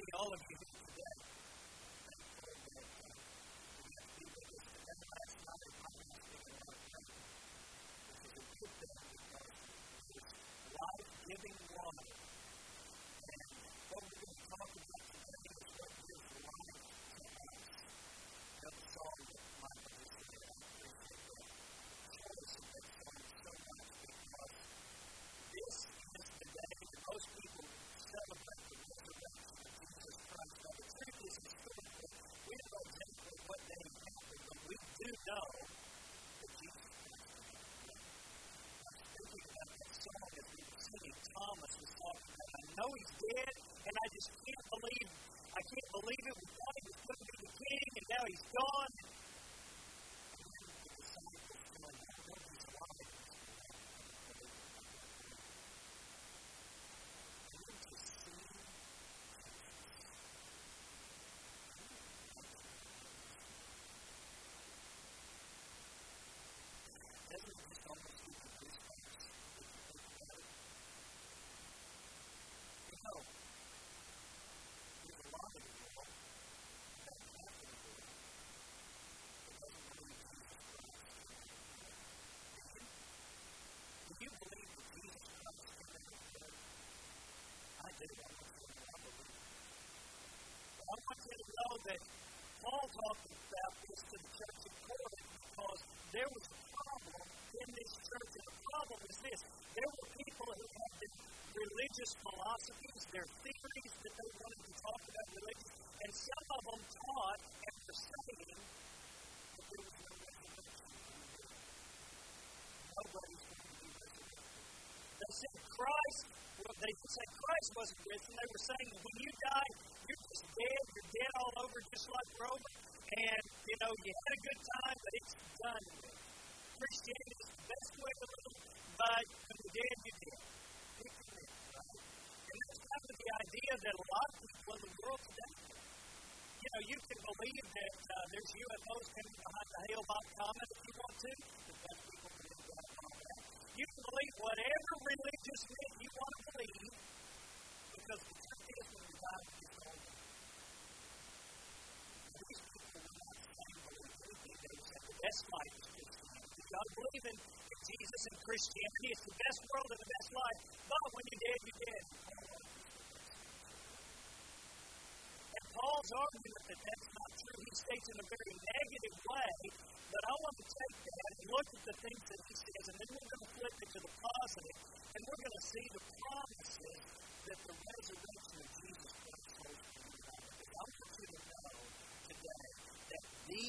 see all of you here today. Life-giving water know he's dead, and I just can't believe I can't believe it. We thought he was going to be the king, and now he's gone. that Paul talked about this to the church in Corinth because there was a problem in this church. And the problem is this there were people who had this religious philosophies, their theories that they wanted to talk about religion, and some of them taught and were saying that there was no resurrection. Nobody's going to be resurrected. They said Christ, well, they said Christ wasn't risen. They were saying that when you die, you're just dead, you're dead all over just like Rome, and, you know, you had a good time, but it's done with. Christianity is the best way to live, but when you're dead, you're dead. And that's kind of the idea that a lot of people in the world today you know, you can believe that uh, there's UFOs coming behind the Hale-Bopp comet if you want to. You can believe whatever religious myth you want to believe because best life is Christianity. If you believe in, Jesus and Christianity, it's the best world and the best life. But when you're dead, you're dead. And Paul's argument that that's not true, he states in a very negative way. But I want to take that and look at the things that he says, and then we're going to flip it to the positive, and we're going to see the promises that the resurrection of Jesus Christ holds for you. I want you to know today that the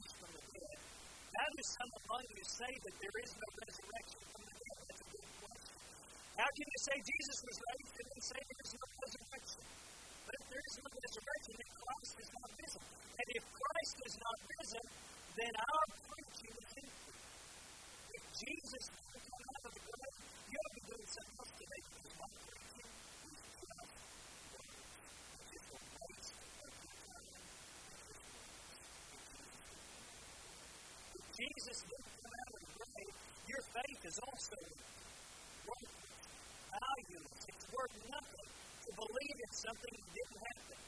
How do some among you say that there is no resurrection from the dead? That's a good question. How can you say Jesus was raised and then say there is no resurrection? But if there is no resurrection, then Christ is not risen. And if Christ is not risen, then our preaching is empty. If Jesus didn't come out of the grave, you ought be doing something else today. Jesus didn't come out of the grave, your faith is also worthless, valueless. It's worth nothing to believe in something that didn't happen.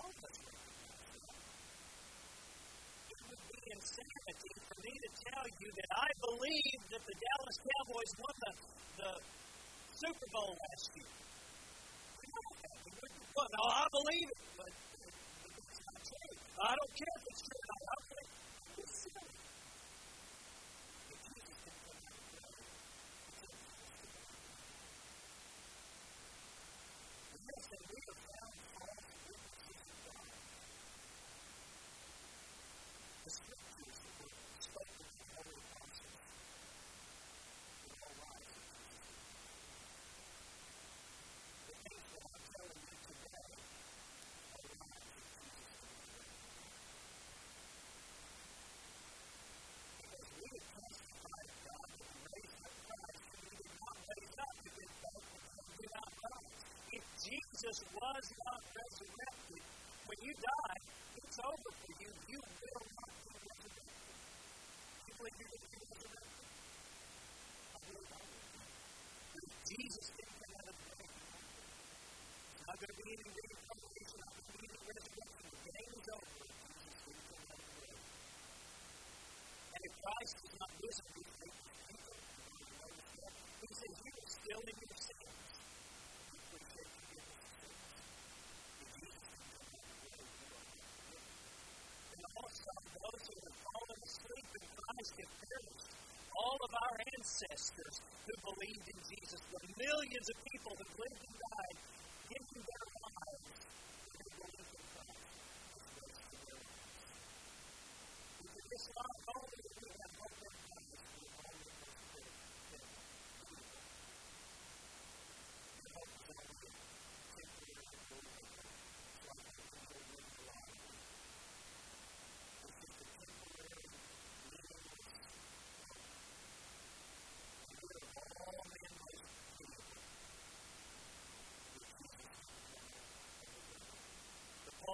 All of us It would be insanity for me to tell you that I believe that the Dallas Cowboys won the, the Super Bowl last year. Well, no, I believe it, but I don't care if it's true. I Jesus was not resurrected. When you die, it's over for you. You will not be resurrected. Do you believe you're going to be resurrected? I believe I will. Jesus didn't come out of the grave. It's not going to be any millions of people who lived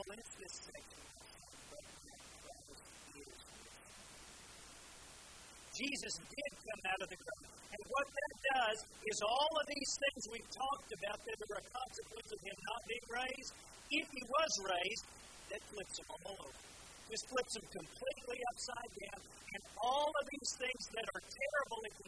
Jesus did come out of the grave. And what that does is all of these things we've talked about that are a consequence of him not being raised, if he was raised, that flips them all over. This flips them completely upside down. And all of these things that are terrible if we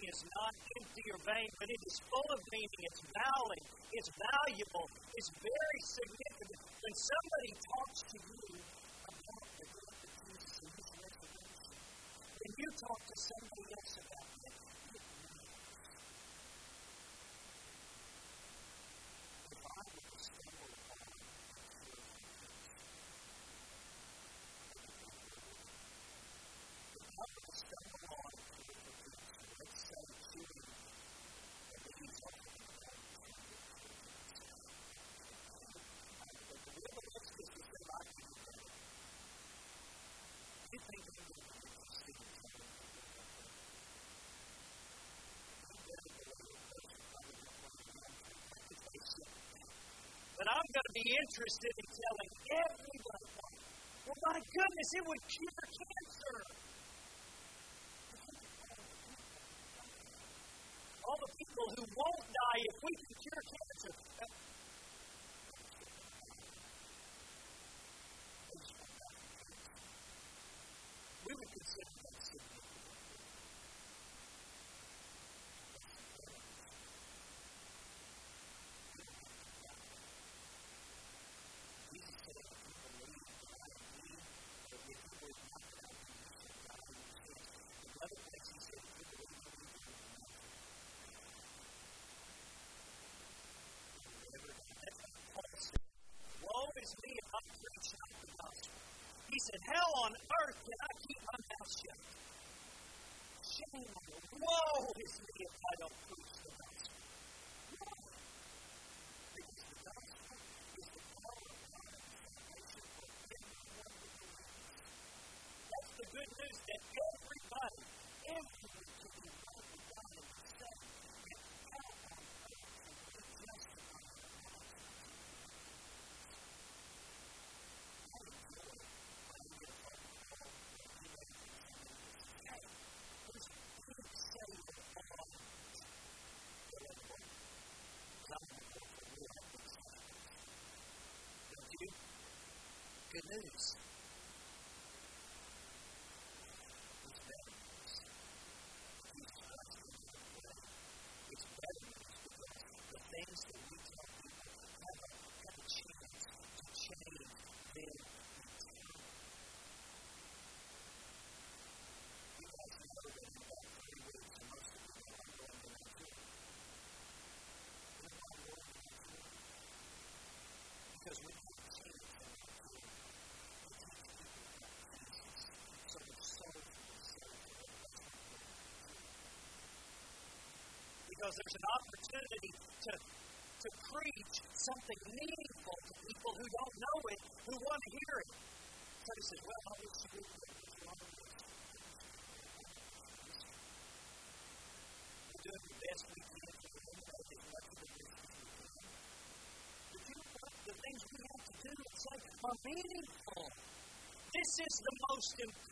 meaning is not empty or vain, but it is full of meaning. It's valid, it's valuable, it's very significant. When somebody talks to you about the God of Jesus and His resurrection, when you talk to somebody else about it. going to be interested in telling everybody, well, my goodness, it would cure cancer. All the people who won't die if we can cure cancer. He said, How on earth can I keep my mouth shut? Shame. Woe is me if I don't preach news because there's an opportunity to, to preach something meaningful to people who don't know it, who want to hear it. So he says, Well, I wish you would the things we have to do, it's like, meaningful. This is the most important.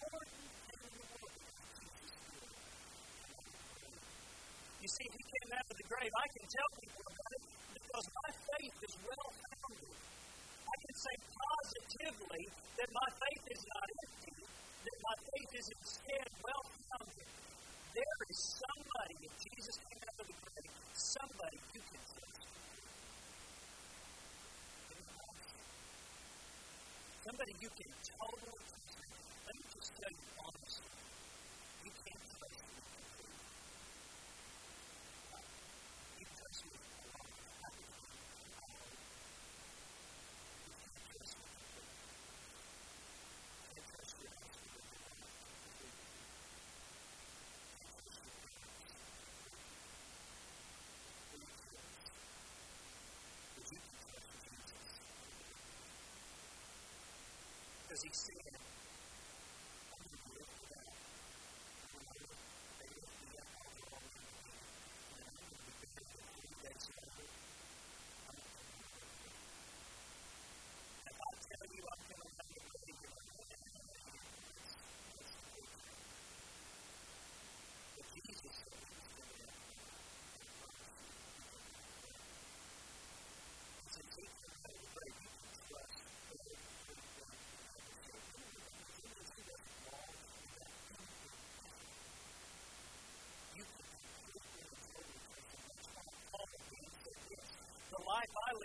as he said,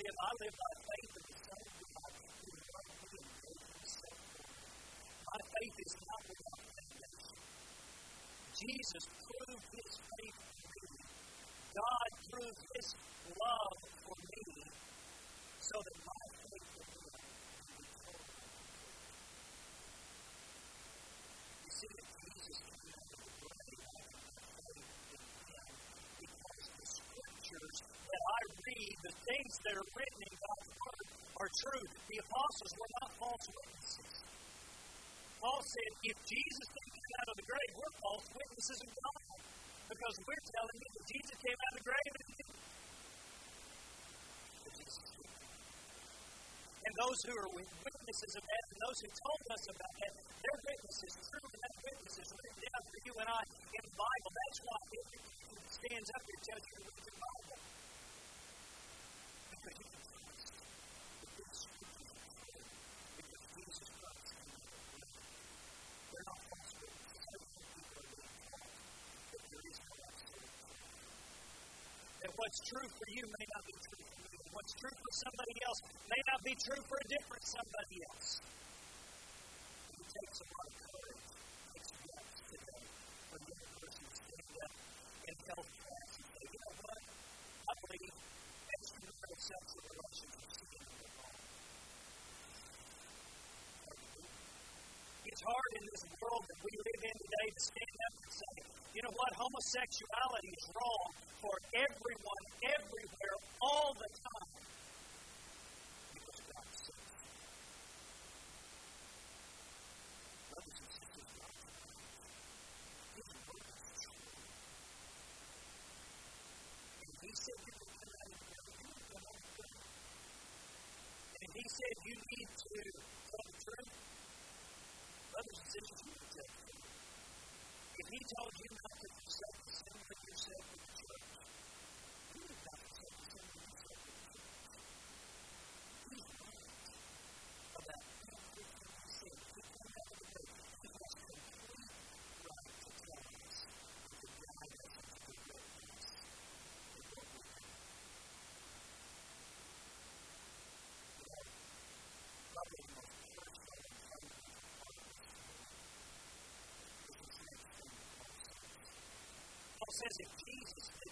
live, I live by faith in the Son is not being My faith is not without Jesus proved his faith to me. God proved his faith. see the things that are written in God's Word are true. The apostles were not false witnesses. Paul said, if Jesus didn't come out of the grave, we're false witnesses of God. Because we're telling you that Jesus came out of the grave and And those who are witnesses of that, and those who told us about that, their witnesses, is true, and that witness is written down for you and I in the Bible. That's why it stands up and tells you the Bible. what's true for you may not be true for you. What's true for somebody else may not be true for a different somebody else. It takes a lot of courage. It takes guts today when the other person stands up and tells class and say, you know what? I believe extramarital sexual relations are sin. It's hard in this world that we live in today to stand up and say, you know what, homosexuality is wrong for everyone, everywhere, all the time. says if Jesus did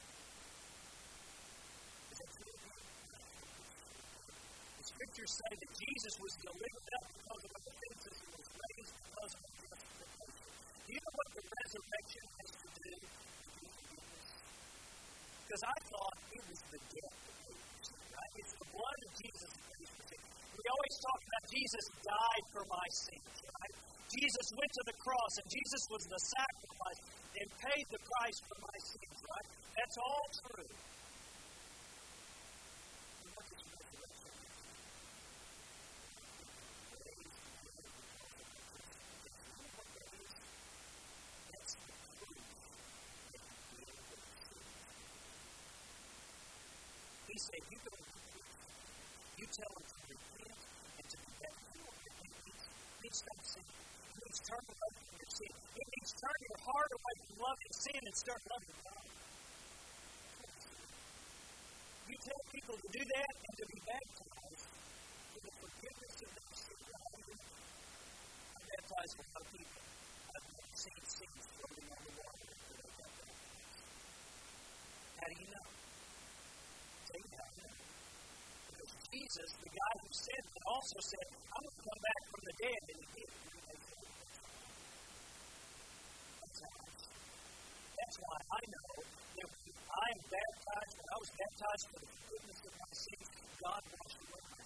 scriptures say that Jesus was delivered up because of offenses and was raised because of justification. Do you know what the resurrection has to do Because I thought it was the death that moves, right? It's the blood of Jesus that moves the sin. We always talk about Jesus died for my sins, right? Jesus went to the cross and Jesus was the sacrifice and paid the price for my sins, right? That's all true. say, you go to the priest. You tell him to repent and to be baptized. He that sinning. He needs to turn away from your sin. He needs to turn your heart away from loving sin and start loving God. You tell people to do that and to be baptized for the forgiveness of their sin. I'm baptized for my people. I've never seen sins floating on the water. How do you know? Jesus, the guy who said it, also said, I'm going to come back from the dead, and he did. That's why I know that I am baptized, when I was baptized for the forgiveness of my sins, God washed away my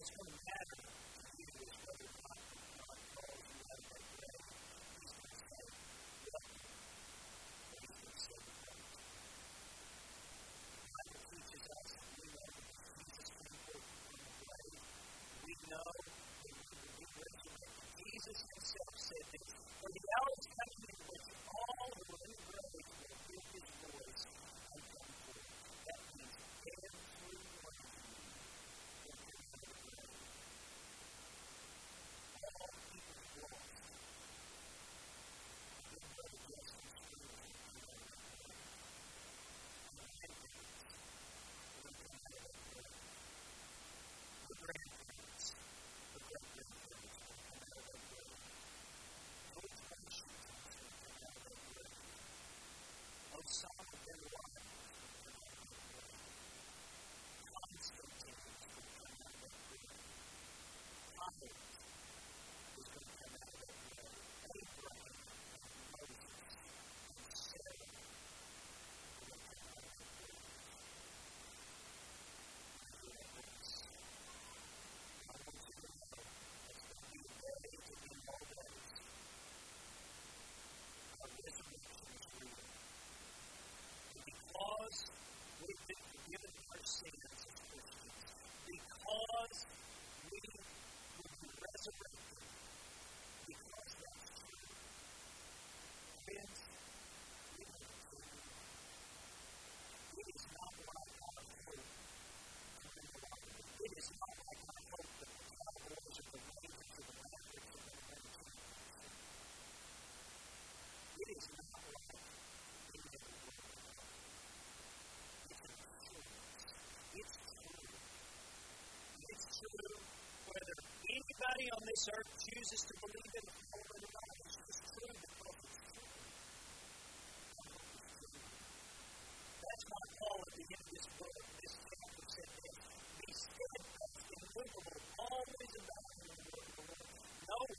was coming they serve chooses to believe in the power of the Bible. It's true because it's true. That's why Paul at the end of this book, this chapter said this. Be steadfast, immovable, always abounding in the work of the Lord, knowing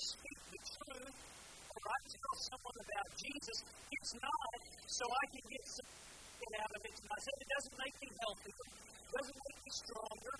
speak the truth or I tell someone about Jesus, it's not so I can get something out of it to myself. It doesn't make me healthier, it doesn't make me stronger,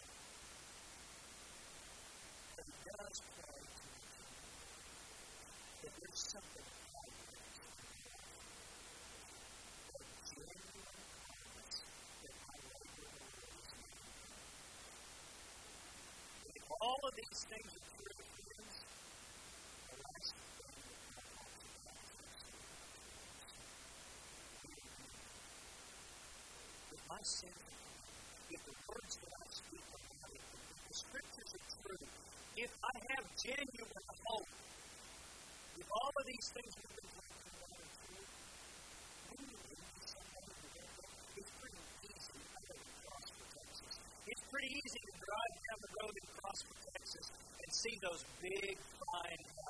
I if the words that I speak are not if the scriptures are true, if I have genuine hope, if all of these things have been talking about are true, when you lead to somebody who does that, it's pretty easy to go to cross Texas. It's pretty easy to drive down the road in cross Texas and see those big, fine houses.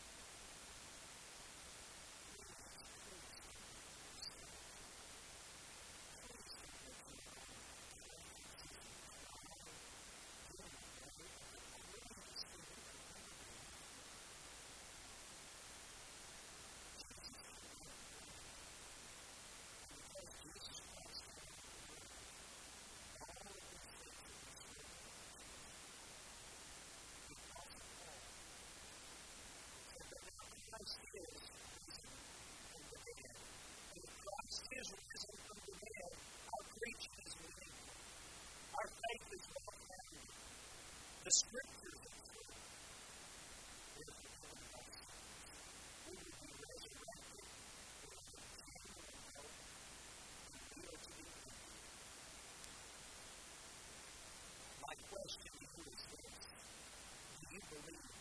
Israel is from the dead. Our preaching is real. Our faith is not found. The scriptures are true. My question to you is this. Do you believe